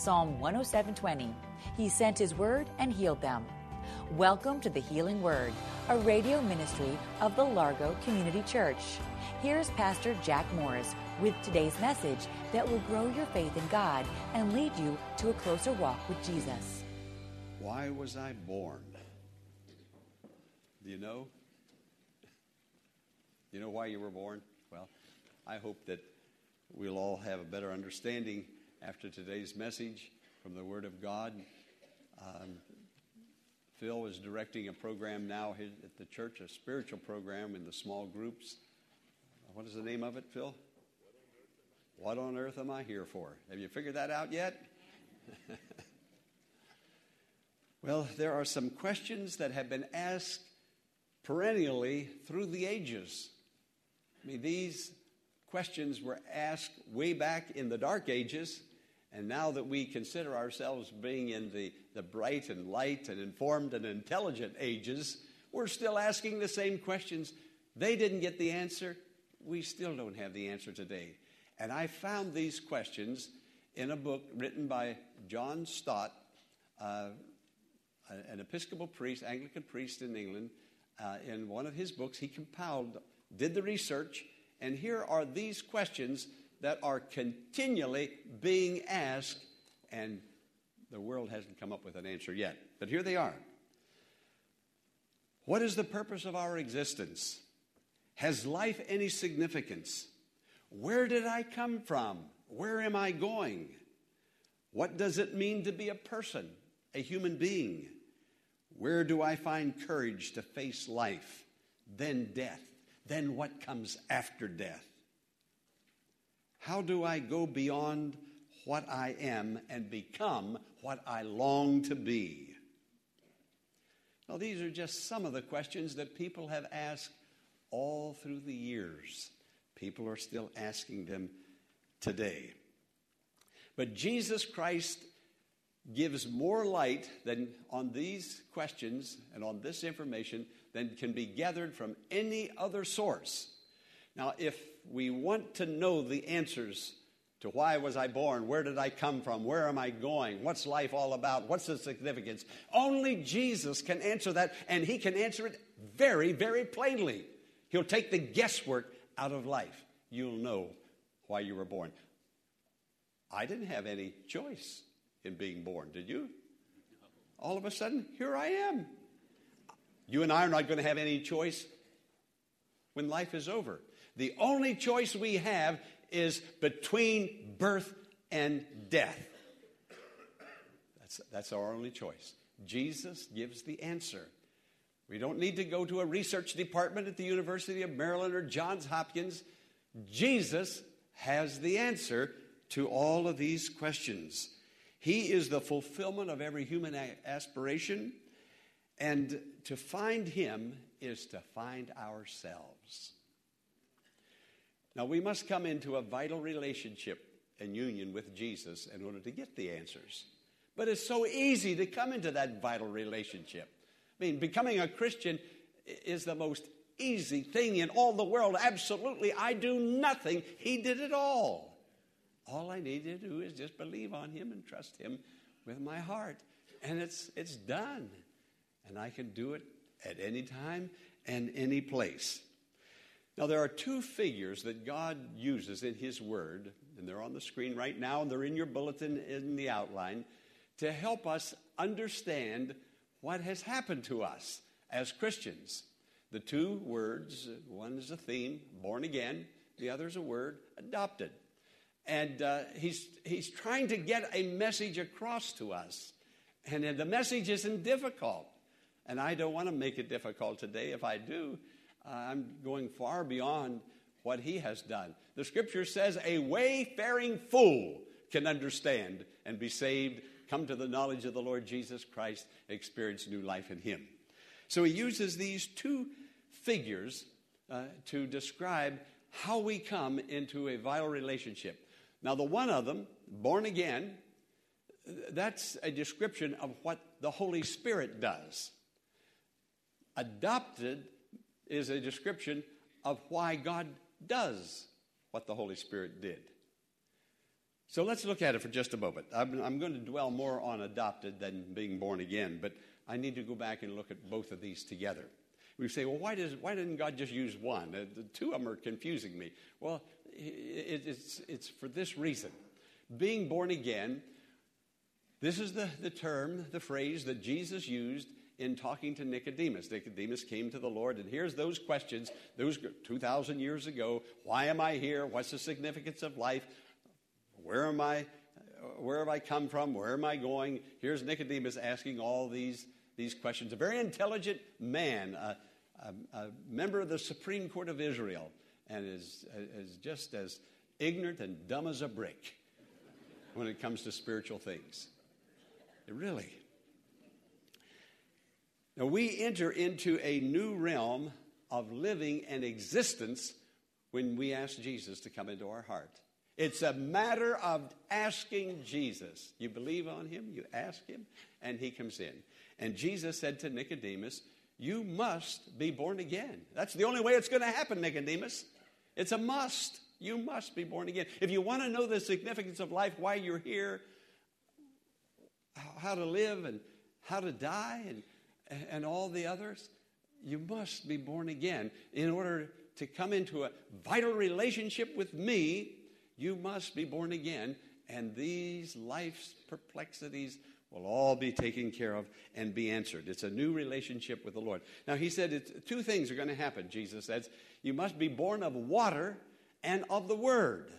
Psalm 107:20. He sent his word and healed them. Welcome to the Healing Word, a radio ministry of the Largo Community Church. Here's Pastor Jack Morris with today's message that will grow your faith in God and lead you to a closer walk with Jesus. Why was I born? Do you know? You know why you were born? Well, I hope that we'll all have a better understanding after today's message from the Word of God. Um, Phil is directing a program now at the church, a spiritual program in the small groups. What is the name of it, Phil? What on earth am I here for? Have you figured that out yet? well, there are some questions that have been asked perennially through the ages. I mean, these questions were asked way back in the Dark Ages, and now that we consider ourselves being in the, the bright and light and informed and intelligent ages, we're still asking the same questions. They didn't get the answer. We still don't have the answer today. And I found these questions in a book written by John Stott, uh, an Episcopal priest, Anglican priest in England. Uh, in one of his books, he compiled, did the research, and here are these questions that are continually being asked, and the world hasn't come up with an answer yet. But here they are. What is the purpose of our existence? Has life any significance? Where did I come from? Where am I going? What does it mean to be a person, a human being? Where do I find courage to face life, then death, then what comes after death? How do I go beyond what I am and become what I long to be? Now, these are just some of the questions that people have asked all through the years. People are still asking them today. But Jesus Christ gives more light than on these questions and on this information than can be gathered from any other source. Now, if we want to know the answers to why was I born? Where did I come from? Where am I going? What's life all about? What's the significance? Only Jesus can answer that, and He can answer it very, very plainly. He'll take the guesswork out of life. You'll know why you were born. I didn't have any choice in being born, did you? All of a sudden, here I am. You and I are not going to have any choice when life is over. The only choice we have is between birth and death. That's, that's our only choice. Jesus gives the answer. We don't need to go to a research department at the University of Maryland or Johns Hopkins. Jesus has the answer to all of these questions. He is the fulfillment of every human aspiration, and to find Him is to find ourselves. Now, we must come into a vital relationship and union with Jesus in order to get the answers. But it's so easy to come into that vital relationship. I mean, becoming a Christian is the most easy thing in all the world. Absolutely. I do nothing, He did it all. All I need to do is just believe on Him and trust Him with my heart. And it's, it's done. And I can do it at any time and any place. Now, there are two figures that God uses in His Word, and they're on the screen right now, and they're in your bulletin in the outline, to help us understand what has happened to us as Christians. The two words one is a theme, born again, the other is a word, adopted. And uh, he's, he's trying to get a message across to us. And the message isn't difficult. And I don't want to make it difficult today. If I do, I'm going far beyond what he has done. The scripture says, A wayfaring fool can understand and be saved, come to the knowledge of the Lord Jesus Christ, experience new life in Him. So he uses these two figures uh, to describe how we come into a vital relationship. Now, the one of them, born again, that's a description of what the Holy Spirit does. Adopted is a description of why God does what the Holy Spirit did. So let's look at it for just a moment. I'm, I'm, going to dwell more on adopted than being born again, but I need to go back and look at both of these together. We say, well, why, does, why didn't God just use one? Uh, the two of them are confusing me. Well, it, it's, it's for this reason. Being born again, this is the, the term, the phrase that Jesus used in talking to Nicodemus. Nicodemus came to the Lord, and here's those questions, those 2,000 years ago. Why am I here? What's the significance of life? Where am I? Where have I come from? Where am I going? Here's Nicodemus asking all these, these questions. A very intelligent man, a, a, a member of the Supreme Court of Israel, and is, is just as ignorant and dumb as a brick when it comes to spiritual things. Really. Now, we enter into a new realm of living and existence when we ask Jesus to come into our heart. It's a matter of asking Jesus. You believe on him, you ask him, and he comes in. And Jesus said to Nicodemus, You must be born again. That's the only way it's going to happen, Nicodemus. It's a must. You must be born again. If you want to know the significance of life, why you're here, how to live and how to die and, and all the others, you must be born again. In order to come into a vital relationship with me, you must be born again, and these life's perplexities will all be taken care of and be answered. It's a new relationship with the Lord. Now, he said two things are going to happen, Jesus says. You must be born of water and of the Word.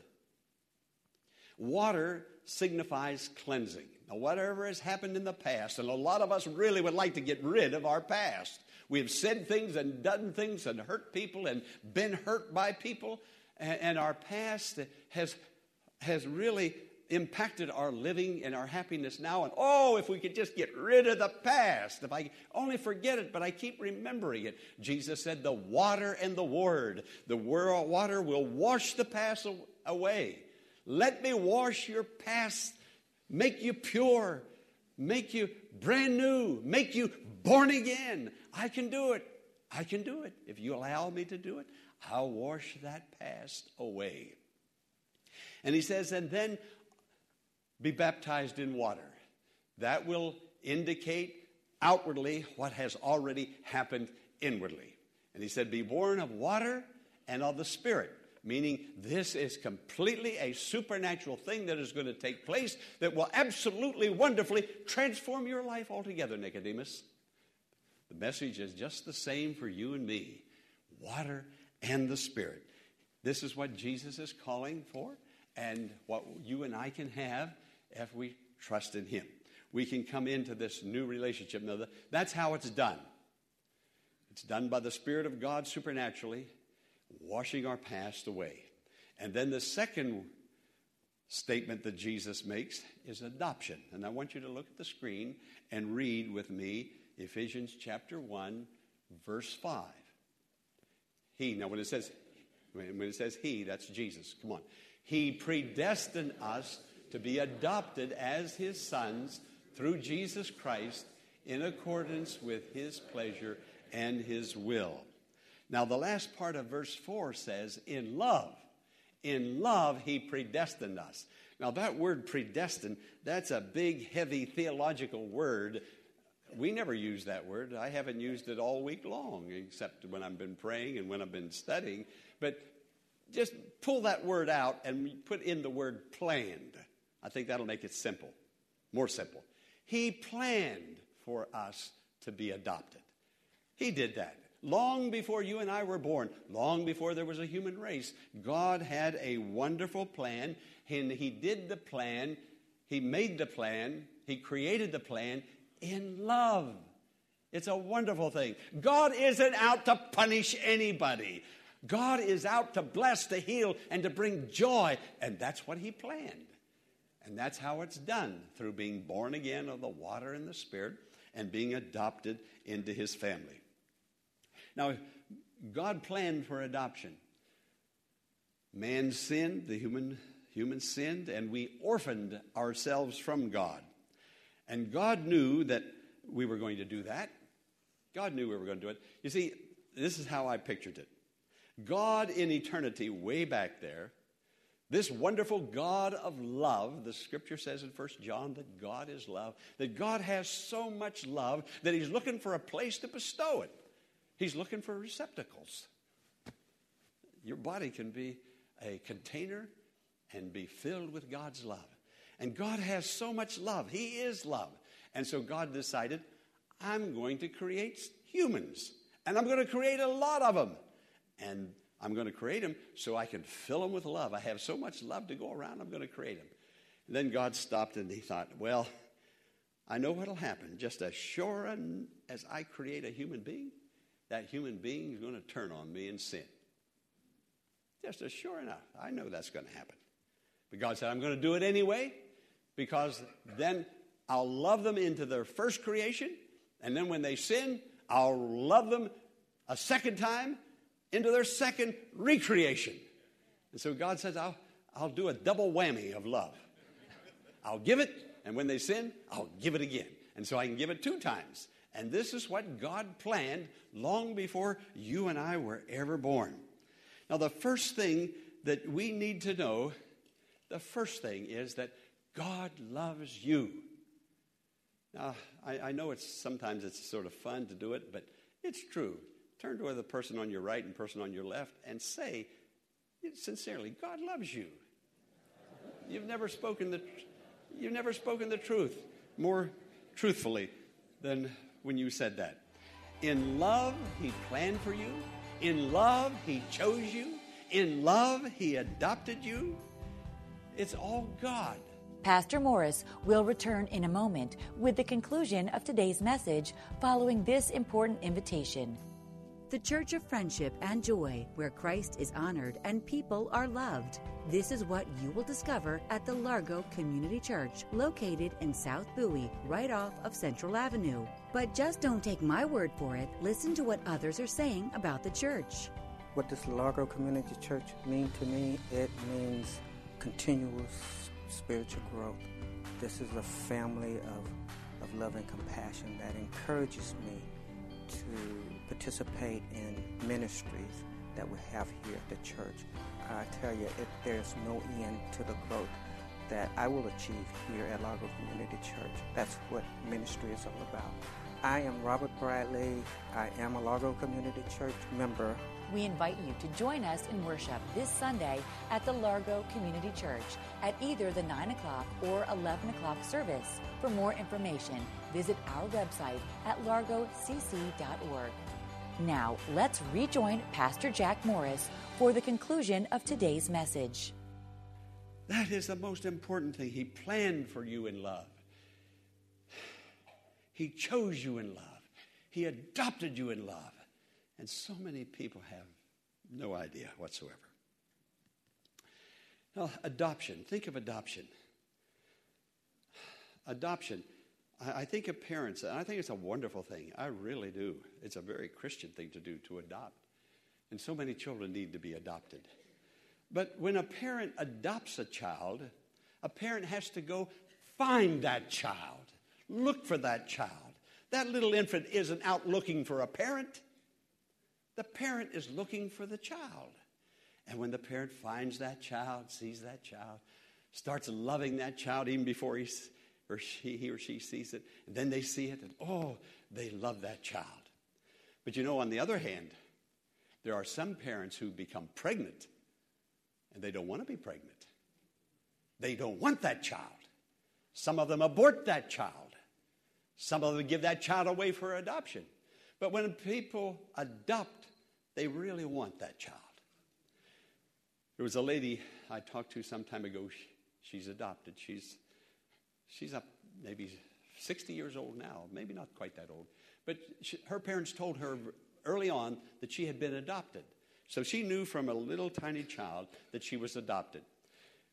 Water signifies cleansing. Now, whatever has happened in the past, and a lot of us really would like to get rid of our past. We have said things and done things and hurt people and been hurt by people, and, our past has, has really impacted our living and our happiness now. And oh, if we could just get rid of the past, if I only forget it, but I keep remembering it. Jesus said, The water and the word, the water will wash the past away. Let me wash your past, make you pure, make you brand new, make you born again. I can do it. I can do it. If you allow me to do it, I'll wash that past away. And he says, and then be baptized in water. That will indicate outwardly what has already happened inwardly. And he said, Be born of water and of the Spirit meaning this is completely a supernatural thing that is going to take place that will absolutely wonderfully transform your life altogether, Nicodemus. The message is just the same for you and me water and the Spirit. This is what Jesus is calling for, and what you and I can have if we trust in Him. We can come into this new relationship. Now, that's how it's done. It's done by the Spirit of God supernaturally washing our past away. And then the second statement that Jesus makes is adoption. And I want you to look at the screen and read with me Ephesians chapter 1, verse 5. He, now when it says when it says he, that's Jesus. Come on. He predestined us to be adopted as his sons through Jesus Christ in accordance with his pleasure and his will. Now, the last part of verse 4 says, In love, in love, he predestined us. Now, that word predestined, that's a big, heavy theological word. We never use that word. I haven't used it all week long, except when I've been praying and when I've been studying. But just pull that word out and put in the word planned. I think that'll make it simple, more simple. He planned for us to be adopted. He did that. Long before you and I were born, long before there was a human race, God had a wonderful plan, and He did the plan, He made the plan, He created the plan in love. It's a wonderful thing. God isn't out to punish anybody. God is out to bless, to heal, and to bring joy, and that's what He planned. And that's how it's done through being born again of the water and the Spirit and being adopted into his family. Now, God planned for adoption. Man sinned, the human, human sinned, and we orphaned ourselves from God. And God knew that we were going to do that. God knew we were going to do it. You see, this is how I pictured it. God in eternity, way back there, this wonderful God of love, the scripture says in 1 John that God is love, that God has so much love that He's looking for a place to bestow it. He's looking for receptacles. Your body can be a container and be filled with God's love. And God has so much love. He is love. And so God decided, I'm going to create humans. And I'm going to create a lot of them. And I'm going to create them so I can fill them with love. I have so much love to go around, I'm going to create them. And then God stopped and he thought, well, I know what'll happen. Just as sure as I create a human being, that human being is going to turn on me and sin. Just as sure enough, I know that's going to happen. But God said, I'm going to do it anyway because then I'll love them into their first creation. And then when they sin, I'll love them a second time into their second recreation. And so God says, I'll, I'll do a double whammy of love. I'll give it, and when they sin, I'll give it again. And so I can give it two times. And this is what God planned long before you and I were ever born. Now, the first thing that we need to know, the first thing is that God loves you. Now, I, I know it's sometimes it's sort of fun to do it, but it's true. Turn to the person on your right and person on your left and say sincerely, God loves you. You've never spoken the, you've never spoken the truth more truthfully than when you said that. In love, He planned for you. In love, He chose you. In love, He adopted you. It's all God. Pastor Morris will return in a moment with the conclusion of today's message following this important invitation the church of friendship and joy, where Christ is honored and people are loved. This is what you will discover at the Largo Community Church, located in South Bowie, right off of Central Avenue. But just don't take my word for it. Listen to what others are saying about the church. What does Largo Community Church mean to me? It means continuous spiritual growth. This is a family of, of love and compassion that encourages me to participate in ministries that we have here at the church. I tell you, it, there's no end to the growth that I will achieve here at Largo Community Church. That's what ministry is all about. I am Robert Bradley. I am a Largo Community Church member. We invite you to join us in worship this Sunday at the Largo Community Church at either the 9 o'clock or 11 o'clock service. For more information, visit our website at largocc.org. Now, let's rejoin Pastor Jack Morris for the conclusion of today's message. That is the most important thing. He planned for you in love, He chose you in love, He adopted you in love. And so many people have no idea whatsoever. Now, adoption. Think of adoption. Adoption. I think of parents, and I think it's a wonderful thing. I really do. It's a very Christian thing to do to adopt. And so many children need to be adopted. But when a parent adopts a child, a parent has to go find that child, look for that child. That little infant isn't out looking for a parent, the parent is looking for the child. And when the parent finds that child, sees that child, starts loving that child even before he's or she, he or she sees it, and then they see it, and oh, they love that child. But you know, on the other hand, there are some parents who become pregnant and they don't want to be pregnant. They don't want that child. Some of them abort that child. Some of them give that child away for adoption. But when people adopt, they really want that child. There was a lady I talked to some time ago. She's adopted. She's She's up maybe 60 years old now, maybe not quite that old. But she, her parents told her early on that she had been adopted. So she knew from a little tiny child that she was adopted.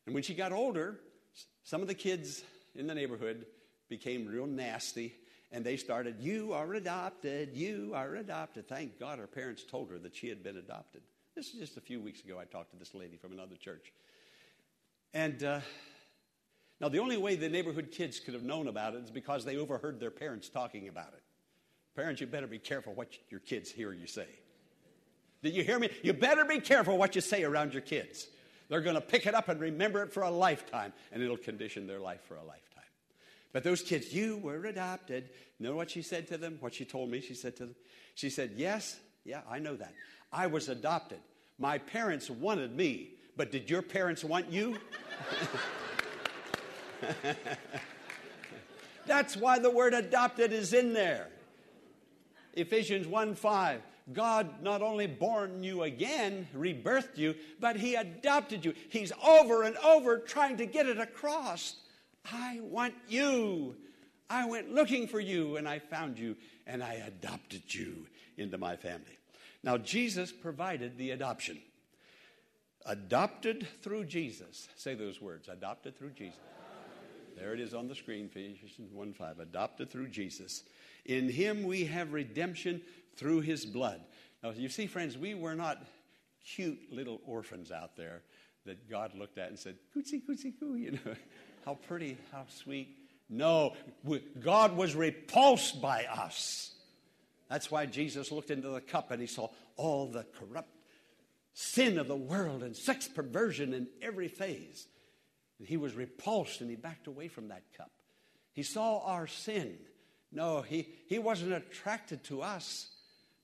And when she got older, some of the kids in the neighborhood became real nasty and they started, You are adopted, you are adopted. Thank God her parents told her that she had been adopted. This is just a few weeks ago. I talked to this lady from another church. And uh, now, the only way the neighborhood kids could have known about it is because they overheard their parents talking about it. Parents, you better be careful what your kids hear you say. Did you hear me? You better be careful what you say around your kids. They're going to pick it up and remember it for a lifetime, and it'll condition their life for a lifetime. But those kids, you were adopted. You know what she said to them? What she told me? She said to them, She said, Yes, yeah, I know that. I was adopted. My parents wanted me, but did your parents want you? That's why the word adopted is in there. Ephesians 1 5. God not only born you again, rebirthed you, but He adopted you. He's over and over trying to get it across. I want you. I went looking for you and I found you and I adopted you into my family. Now, Jesus provided the adoption. Adopted through Jesus. Say those words adopted through Jesus. There it is on the screen, Ephesians 1 5. Adopted through Jesus. In him we have redemption through his blood. Now, you see, friends, we were not cute little orphans out there that God looked at and said, cootsy, cootsy, coo, you know, how pretty, how sweet. No, God was repulsed by us. That's why Jesus looked into the cup and he saw all the corrupt sin of the world and sex perversion in every phase. He was repulsed and he backed away from that cup. He saw our sin. No, he, he wasn't attracted to us,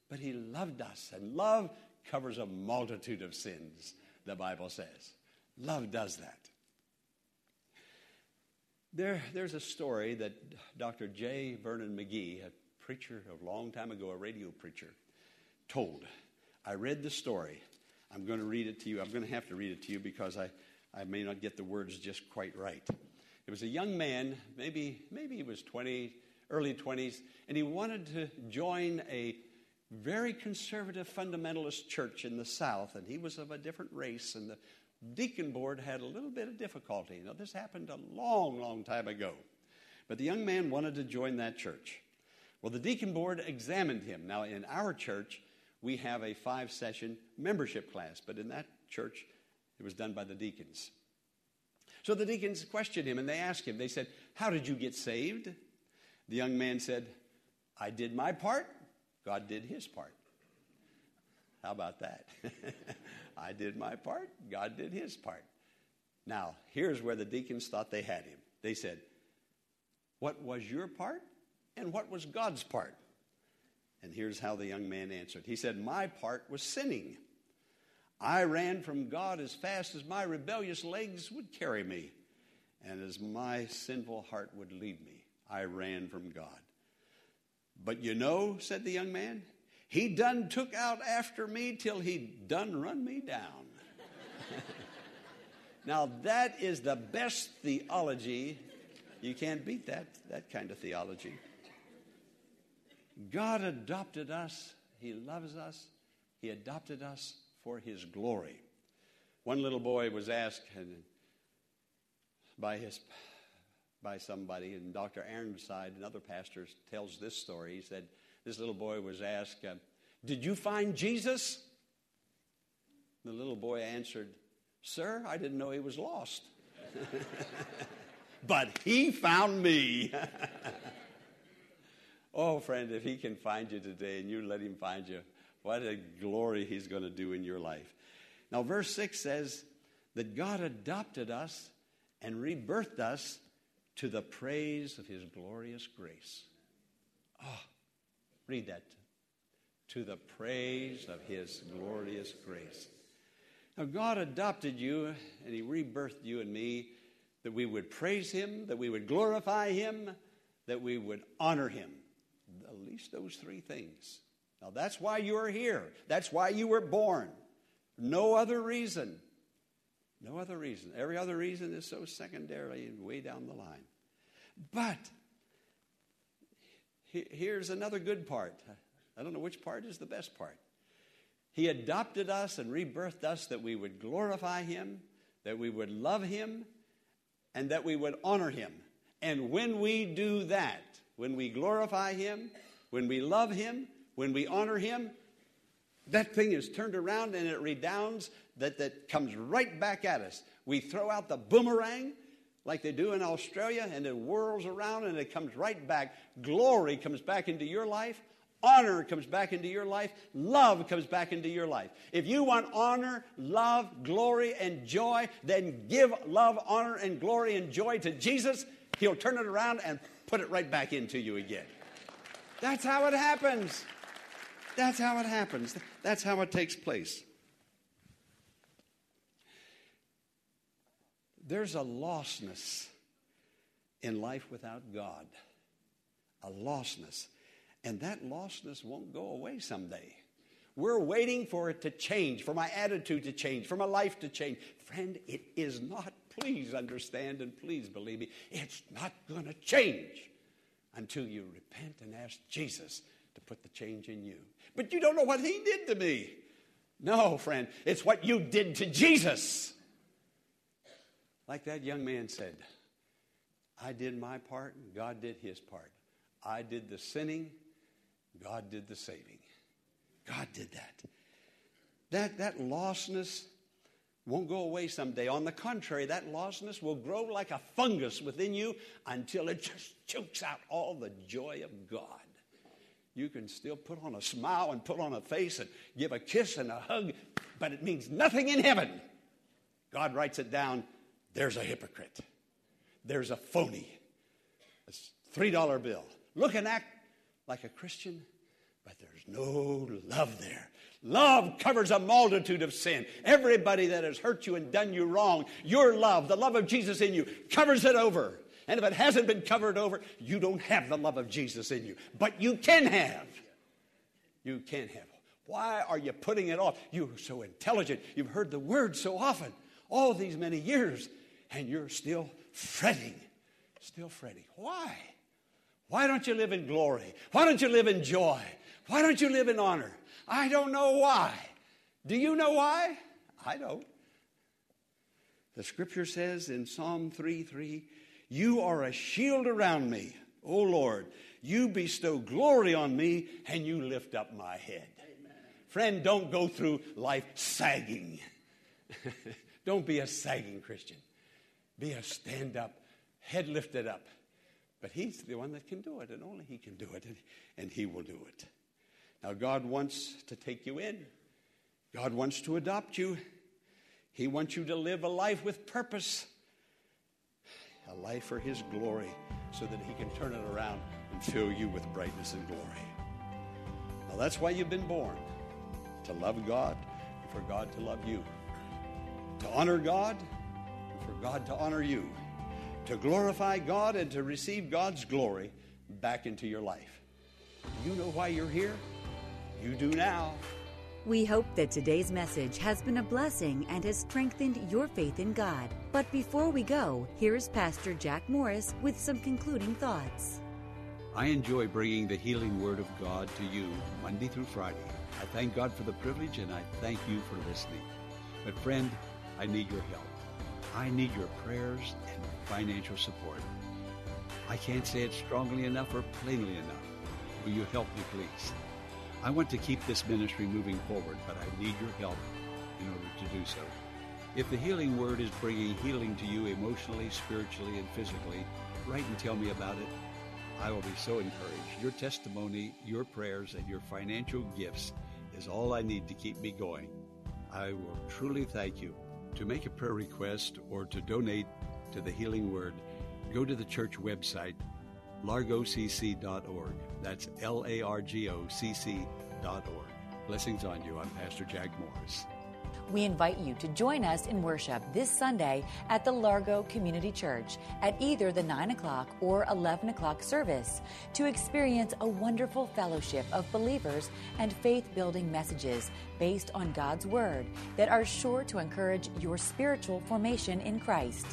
but he loved us. And love covers a multitude of sins, the Bible says. Love does that. There, there's a story that Dr. J. Vernon McGee, a preacher a long time ago, a radio preacher, told. I read the story. I'm going to read it to you. I'm going to have to read it to you because I, I may not get the words just quite right. It was a young man, maybe, maybe he was 20, early 20s, and he wanted to join a very conservative fundamentalist church in the South, and he was of a different race, and the deacon board had a little bit of difficulty. Now, this happened a long, long time ago. But the young man wanted to join that church. Well, the deacon board examined him. Now, in our church, we have a five session membership class, but in that church, it was done by the deacons. So the deacons questioned him and they asked him, they said, How did you get saved? The young man said, I did my part, God did his part. How about that? I did my part, God did his part. Now, here's where the deacons thought they had him. They said, What was your part and what was God's part? And here's how the young man answered. He said, My part was sinning. I ran from God as fast as my rebellious legs would carry me, and as my sinful heart would lead me. I ran from God. But you know, said the young man, he done took out after me till he done run me down. now, that is the best theology. You can't beat that, that kind of theology. God adopted us, He loves us, He adopted us for His glory. One little boy was asked by his by somebody, and Dr. Ironside, another pastor, tells this story. He said, This little boy was asked, uh, Did you find Jesus? The little boy answered, Sir, I didn't know he was lost. but he found me. oh, friend, if he can find you today and you let him find you, what a glory he's going to do in your life. Now, verse 6 says that God adopted us and rebirthed us to the praise of his glorious grace. Oh, read that. To the praise of his glorious grace. Now, God adopted you and he rebirthed you and me that we would praise him, that we would glorify him, that we would honor him. At least those three things. Now, that's why you are here. That's why you were born. No other reason. No other reason. Every other reason is so secondary and way down the line. But here's another good part. I don't know which part is the best part. He adopted us and rebirthed us that we would glorify Him, that we would love Him, and that we would honor him. And when we do that, when we glorify him, when we love him, when we honor him, that thing is turned around and it redounds that, that comes right back at us. We throw out the boomerang like they do in Australia and it whirls around and it comes right back. Glory comes back into your life. Honor comes back into your life. Love comes back into your life. If you want honor, love, glory, and joy, then give love, honor, and glory and joy to Jesus. He'll turn it around and put it right back into you again. That's how it happens. That's how it happens. That's how it takes place. There's a lostness in life without God. A lostness. And that lostness won't go away someday. We're waiting for it to change, for my attitude to change, for my life to change. Friend, it is not. Please understand and please believe me. It's not going to change until you repent and ask Jesus to put the change in you. But you don't know what He did to me. No, friend, it's what you did to Jesus. Like that young man said, I did my part, God did His part. I did the sinning, God did the saving. God did that. That, that lostness won't go away someday. On the contrary, that lostness will grow like a fungus within you until it just chokes out all the joy of God. You can still put on a smile and put on a face and give a kiss and a hug, but it means nothing in heaven. God writes it down there's a hypocrite, there's a phony, a $3 bill. Look and act like a Christian, but there's no love there. Love covers a multitude of sin. Everybody that has hurt you and done you wrong, your love, the love of Jesus in you, covers it over. And if it hasn't been covered over, you don't have the love of Jesus in you. But you can have. You can have. Why are you putting it off? You're so intelligent. You've heard the word so often, all these many years, and you're still fretting. Still fretting. Why? Why don't you live in glory? Why don't you live in joy? Why don't you live in honor? I don't know why. Do you know why? I don't. The scripture says in Psalm 3 3, You are a shield around me, O Lord. You bestow glory on me and you lift up my head. Amen. Friend, don't go through life sagging. don't be a sagging Christian. Be a stand up, head lifted up. But He's the one that can do it, and only He can do it, and, He will do it. Now, God wants to take you in, God wants to adopt you. He wants you to live a life with purpose, a life for His glory, so that He can turn it around and fill you with brightness and glory. Now, that's why you've been born to love God and for God to love you, to honor God for God to honor you, to glorify God and to receive God's glory back into your life. You know why you're here? You do now. We hope that today's message has been a blessing and has strengthened your faith in God. But before we go, here's Pastor Jack Morris with some concluding thoughts. I enjoy bringing the healing word of God to you Monday through Friday. I thank God for the privilege and I thank you for listening. But, friend, I need your help. I need your prayers and financial support. I can't say it strongly enough or plainly enough. Will you help me, please? I want to keep this ministry moving forward, but I need your help in order to do so. If the healing word is bringing healing to you emotionally, spiritually, and physically, write and tell me about it. I will be so encouraged. Your testimony, your prayers, and your financial gifts is all I need to keep me going. I will truly thank you. To make a prayer request or to donate to the Healing Word, go to the church website largocc.org. That's L A R G O C C.org. Blessings on you. I'm Pastor Jack Morris. We invite you to join us in worship this Sunday at the Largo Community Church at either the 9 o'clock or 11 o'clock service to experience a wonderful fellowship of believers and faith building messages based on God's Word that are sure to encourage your spiritual formation in Christ.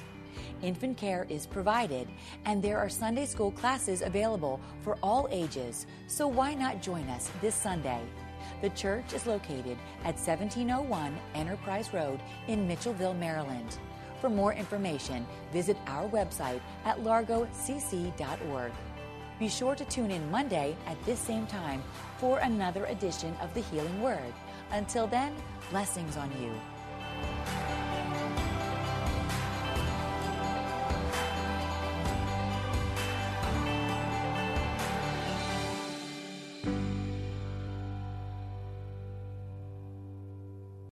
Infant care is provided, and there are Sunday school classes available for all ages, so why not join us this Sunday? The church is located at 1701 Enterprise Road in Mitchellville, Maryland. For more information, visit our website at largocc.org. Be sure to tune in Monday at this same time for another edition of the Healing Word. Until then, blessings on you.